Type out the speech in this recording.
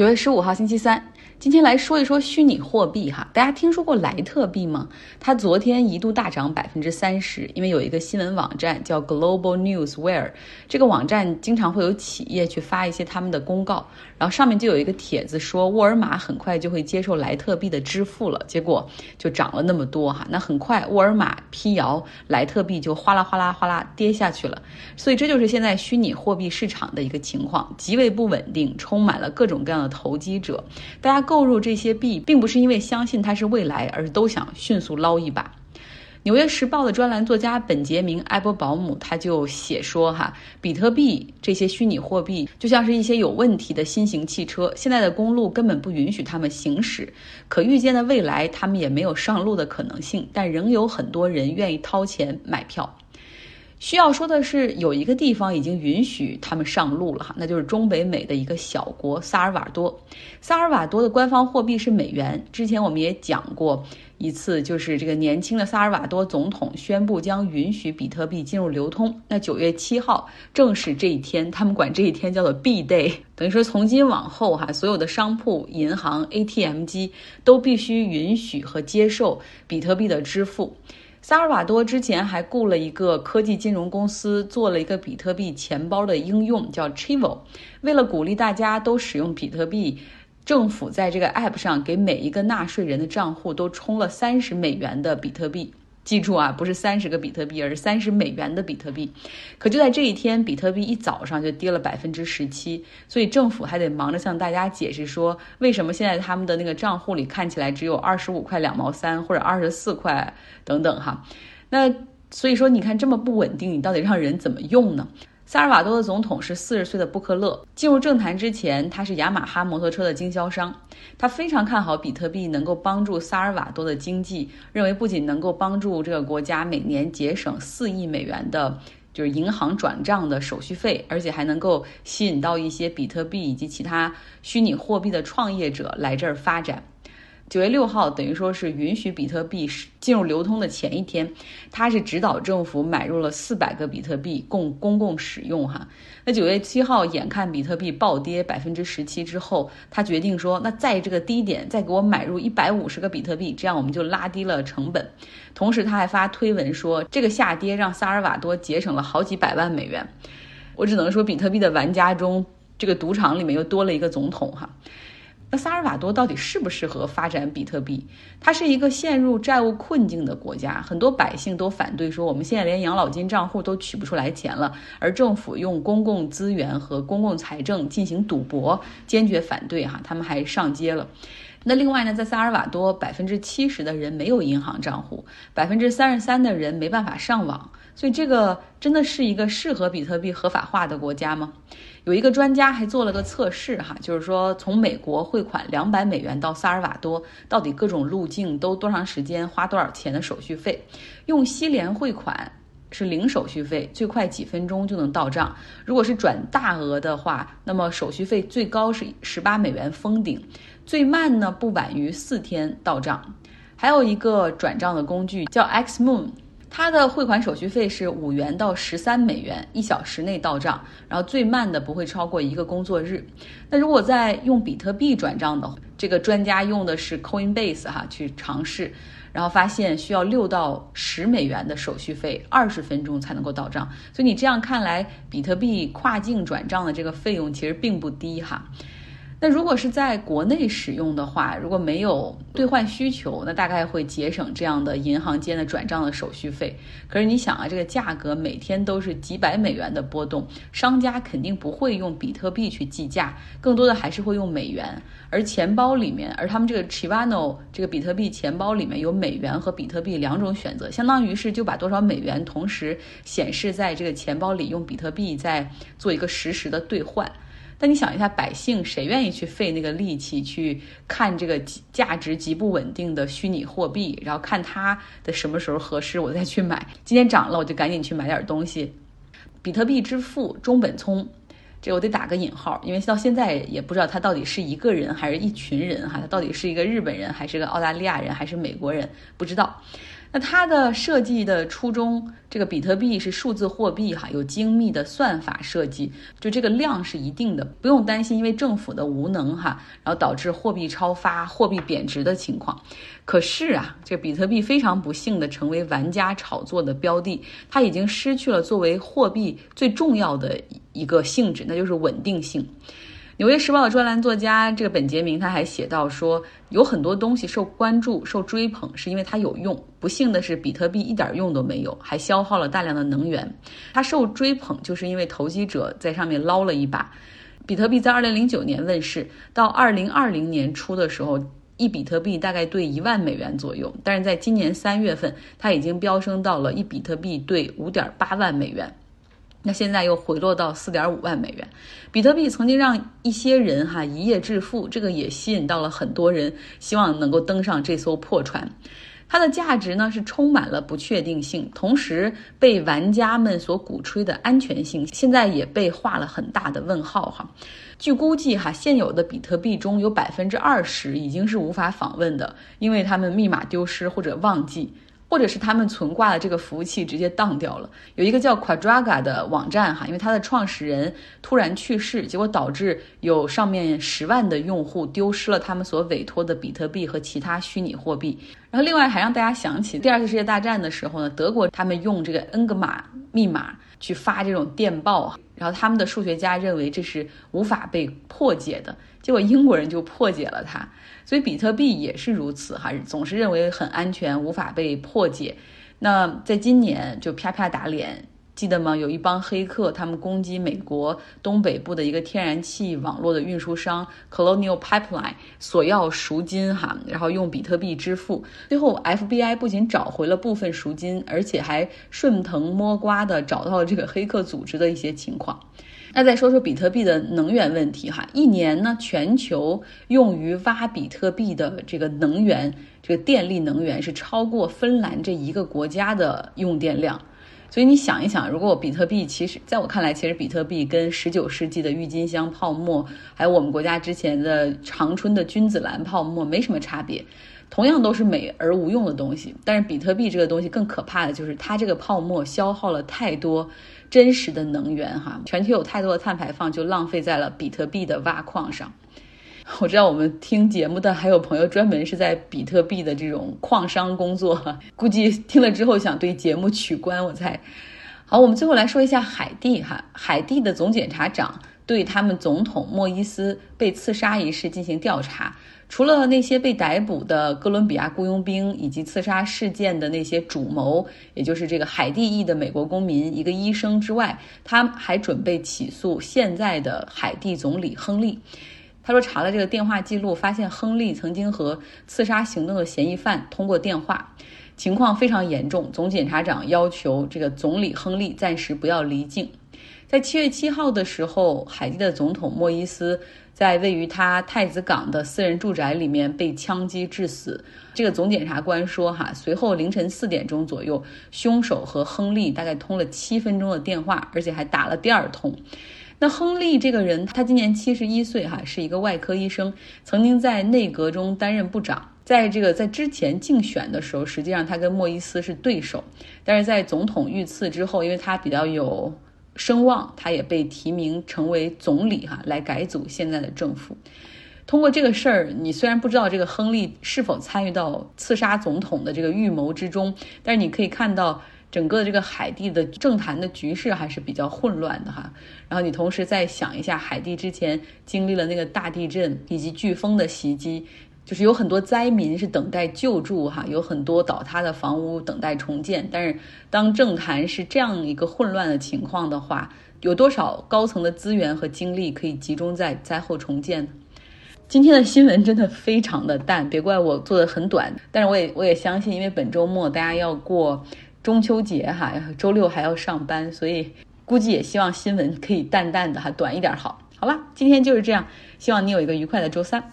九月十五号，星期三。今天来说一说虚拟货币哈，大家听说过莱特币吗？它昨天一度大涨百分之三十，因为有一个新闻网站叫 Global Newswire，这个网站经常会有企业去发一些他们的公告，然后上面就有一个帖子说沃尔玛很快就会接受莱特币的支付了，结果就涨了那么多哈。那很快沃尔玛辟谣，莱特币就哗啦哗啦哗啦跌下去了。所以这就是现在虚拟货币市场的一个情况，极为不稳定，充满了各种各样的投机者，大家。购入这些币，并不是因为相信它是未来，而都想迅速捞一把。纽约时报的专栏作家本杰明·埃伯保姆他就写说：“哈，比特币这些虚拟货币就像是一些有问题的新型汽车，现在的公路根本不允许他们行驶。可预见的未来，他们也没有上路的可能性，但仍有很多人愿意掏钱买票。”需要说的是，有一个地方已经允许他们上路了哈，那就是中北美的一个小国萨尔瓦多。萨尔瓦多的官方货币是美元。之前我们也讲过一次，就是这个年轻的萨尔瓦多总统宣布将允许比特币进入流通。那九月七号正是这一天，他们管这一天叫做 B Day，等于说从今往后哈，所有的商铺、银行、ATM 机都必须允许和接受比特币的支付。萨尔瓦多之前还雇了一个科技金融公司，做了一个比特币钱包的应用，叫 Chivo。为了鼓励大家都使用比特币，政府在这个 App 上给每一个纳税人的账户都充了三十美元的比特币。记住啊，不是三十个比特币，而是三十美元的比特币。可就在这一天，比特币一早上就跌了百分之十七，所以政府还得忙着向大家解释说，为什么现在他们的那个账户里看起来只有二十五块两毛三或者二十四块等等哈。那所以说，你看这么不稳定，你到底让人怎么用呢？萨尔瓦多的总统是四十岁的布克勒。进入政坛之前，他是雅马哈摩托车的经销商。他非常看好比特币能够帮助萨尔瓦多的经济，认为不仅能够帮助这个国家每年节省四亿美元的，就是银行转账的手续费，而且还能够吸引到一些比特币以及其他虚拟货币的创业者来这儿发展。九月六号，等于说是允许比特币进入流通的前一天，他是指导政府买入了四百个比特币供公共使用哈。那九月七号，眼看比特币暴跌百分之十七之后，他决定说，那在这个低点再给我买入一百五十个比特币，这样我们就拉低了成本。同时，他还发推文说，这个下跌让萨尔瓦多节省了好几百万美元。我只能说，比特币的玩家中，这个赌场里面又多了一个总统哈。那萨尔瓦多到底适不适合发展比特币？它是一个陷入债务困境的国家，很多百姓都反对说，我们现在连养老金账户都取不出来钱了，而政府用公共资源和公共财政进行赌博，坚决反对哈，他们还上街了。那另外呢，在萨尔瓦多，百分之七十的人没有银行账户，百分之三十三的人没办法上网，所以这个真的是一个适合比特币合法化的国家吗？有一个专家还做了个测试哈，就是说从美国汇款两百美元到萨尔瓦多，到底各种路径都多长时间，花多少钱的手续费？用西联汇款是零手续费，最快几分钟就能到账；如果是转大额的话，那么手续费最高是十八美元封顶。最慢呢，不晚于四天到账。还有一个转账的工具叫 X Moon，它的汇款手续费是五元到十三美元，一小时内到账，然后最慢的不会超过一个工作日。那如果在用比特币转账的，这个专家用的是 Coinbase 哈去尝试，然后发现需要六到十美元的手续费，二十分钟才能够到账。所以你这样看来，比特币跨境转账的这个费用其实并不低哈。那如果是在国内使用的话，如果没有兑换需求，那大概会节省这样的银行间的转账的手续费。可是你想啊，这个价格每天都是几百美元的波动，商家肯定不会用比特币去计价，更多的还是会用美元。而钱包里面，而他们这个 Chivano 这个比特币钱包里面有美元和比特币两种选择，相当于是就把多少美元同时显示在这个钱包里，用比特币再做一个实时的兑换。但你想一下，百姓谁愿意去费那个力气去看这个价值极不稳定的虚拟货币，然后看它的什么时候合适，我再去买。今天涨了，我就赶紧去买点东西。比特币之父中本聪，这我得打个引号，因为到现在也不知道他到底是一个人还是一群人哈，他到底是一个日本人还是个澳大利亚人还是美国人，不知道。那它的设计的初衷，这个比特币是数字货币哈，有精密的算法设计，就这个量是一定的，不用担心因为政府的无能哈，然后导致货币超发、货币贬值的情况。可是啊，这比特币非常不幸的成为玩家炒作的标的，它已经失去了作为货币最重要的一个性质，那就是稳定性。纽约时报的专栏作家这个本杰明他还写到说，有很多东西受关注、受追捧，是因为它有用。不幸的是，比特币一点用都没有，还消耗了大量的能源。它受追捧，就是因为投机者在上面捞了一把。比特币在二零零九年问世，到二零二零年初的时候，一比特币大概兑一万美元左右。但是在今年三月份，它已经飙升到了一比特币兑五点八万美元。那现在又回落到四点五万美元，比特币曾经让一些人哈一夜致富，这个也吸引到了很多人，希望能够登上这艘破船。它的价值呢是充满了不确定性，同时被玩家们所鼓吹的安全性，现在也被画了很大的问号哈。据估计哈，现有的比特币中有百分之二十已经是无法访问的，因为他们密码丢失或者忘记。或者是他们存挂的这个服务器直接当掉了。有一个叫 Quadraga 的网站哈，因为它的创始人突然去世，结果导致有上面十万的用户丢失了他们所委托的比特币和其他虚拟货币。然后另外还让大家想起第二次世界大战的时候呢，德国他们用这个恩格玛密码去发这种电报，然后他们的数学家认为这是无法被破解的。结果英国人就破解了它，所以比特币也是如此哈，总是认为很安全，无法被破解。那在今年就啪啪打脸，记得吗？有一帮黑客，他们攻击美国东北部的一个天然气网络的运输商 Colonial Pipeline，索要赎金哈，然后用比特币支付。最后 FBI 不仅找回了部分赎金，而且还顺藤摸瓜的找到了这个黑客组织的一些情况。那再说说比特币的能源问题哈，一年呢，全球用于挖比特币的这个能源，这个电力能源是超过芬兰这一个国家的用电量。所以你想一想，如果比特币，其实在我看来，其实比特币跟十九世纪的郁金香泡沫，还有我们国家之前的长春的君子兰泡沫没什么差别。同样都是美而无用的东西，但是比特币这个东西更可怕的就是它这个泡沫消耗了太多真实的能源哈，全球有太多的碳排放就浪费在了比特币的挖矿上。我知道我们听节目的还有朋友专门是在比特币的这种矿商工作，估计听了之后想对节目取关。我猜，好，我们最后来说一下海地哈，海地的总检察长对他们总统莫伊斯被刺杀一事进行调查。除了那些被逮捕的哥伦比亚雇佣兵以及刺杀事件的那些主谋，也就是这个海地裔的美国公民、一个医生之外，他还准备起诉现在的海地总理亨利。他说查了这个电话记录，发现亨利曾经和刺杀行动的嫌疑犯通过电话，情况非常严重。总检察长要求这个总理亨利暂时不要离境。在七月七号的时候，海地的总统莫伊斯。在位于他太子港的私人住宅里面被枪击致死。这个总检察官说：“哈，随后凌晨四点钟左右，凶手和亨利大概通了七分钟的电话，而且还打了第二通。那亨利这个人，他今年七十一岁，哈，是一个外科医生，曾经在内阁中担任部长。在这个在之前竞选的时候，实际上他跟莫伊斯是对手，但是在总统遇刺之后，因为他比较有。”声望，他也被提名成为总理哈，来改组现在的政府。通过这个事儿，你虽然不知道这个亨利是否参与到刺杀总统的这个预谋之中，但是你可以看到整个这个海地的政坛的局势还是比较混乱的哈。然后你同时再想一下，海地之前经历了那个大地震以及飓风的袭击。就是有很多灾民是等待救助哈，有很多倒塌的房屋等待重建。但是当政坛是这样一个混乱的情况的话，有多少高层的资源和精力可以集中在灾后重建呢？今天的新闻真的非常的淡，别怪我做的很短。但是我也我也相信，因为本周末大家要过中秋节哈，周六还要上班，所以估计也希望新闻可以淡淡的哈，短一点好。好了，今天就是这样，希望你有一个愉快的周三。